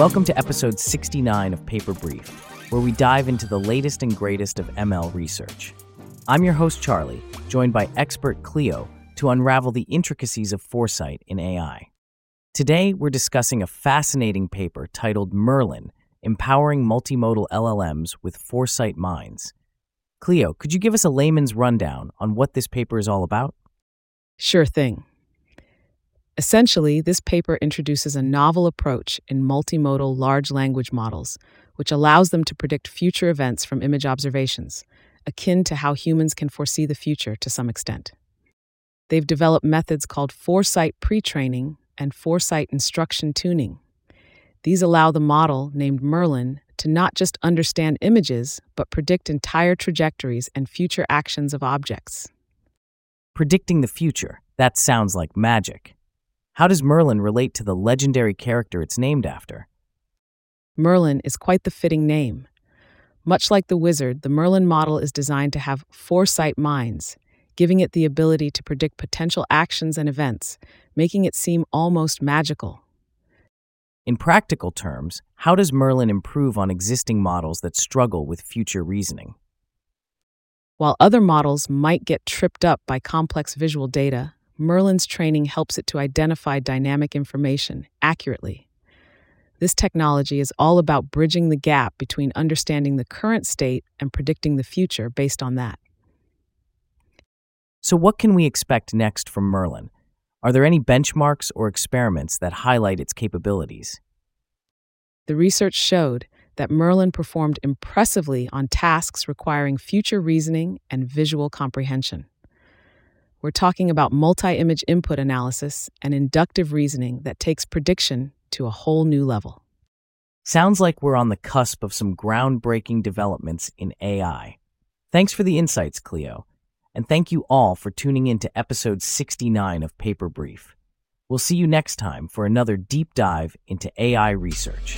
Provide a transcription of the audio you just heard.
Welcome to episode 69 of Paper Brief, where we dive into the latest and greatest of ML research. I'm your host, Charlie, joined by expert Cleo to unravel the intricacies of foresight in AI. Today, we're discussing a fascinating paper titled Merlin Empowering Multimodal LLMs with Foresight Minds. Cleo, could you give us a layman's rundown on what this paper is all about? Sure thing. Essentially, this paper introduces a novel approach in multimodal large language models, which allows them to predict future events from image observations, akin to how humans can foresee the future to some extent. They've developed methods called foresight pre training and foresight instruction tuning. These allow the model, named Merlin, to not just understand images, but predict entire trajectories and future actions of objects. Predicting the future. That sounds like magic. How does Merlin relate to the legendary character it's named after? Merlin is quite the fitting name. Much like the wizard, the Merlin model is designed to have foresight minds, giving it the ability to predict potential actions and events, making it seem almost magical. In practical terms, how does Merlin improve on existing models that struggle with future reasoning? While other models might get tripped up by complex visual data, Merlin's training helps it to identify dynamic information accurately. This technology is all about bridging the gap between understanding the current state and predicting the future based on that. So, what can we expect next from Merlin? Are there any benchmarks or experiments that highlight its capabilities? The research showed that Merlin performed impressively on tasks requiring future reasoning and visual comprehension. We're talking about multi image input analysis and inductive reasoning that takes prediction to a whole new level. Sounds like we're on the cusp of some groundbreaking developments in AI. Thanks for the insights, Cleo. And thank you all for tuning in to episode 69 of Paper Brief. We'll see you next time for another deep dive into AI research.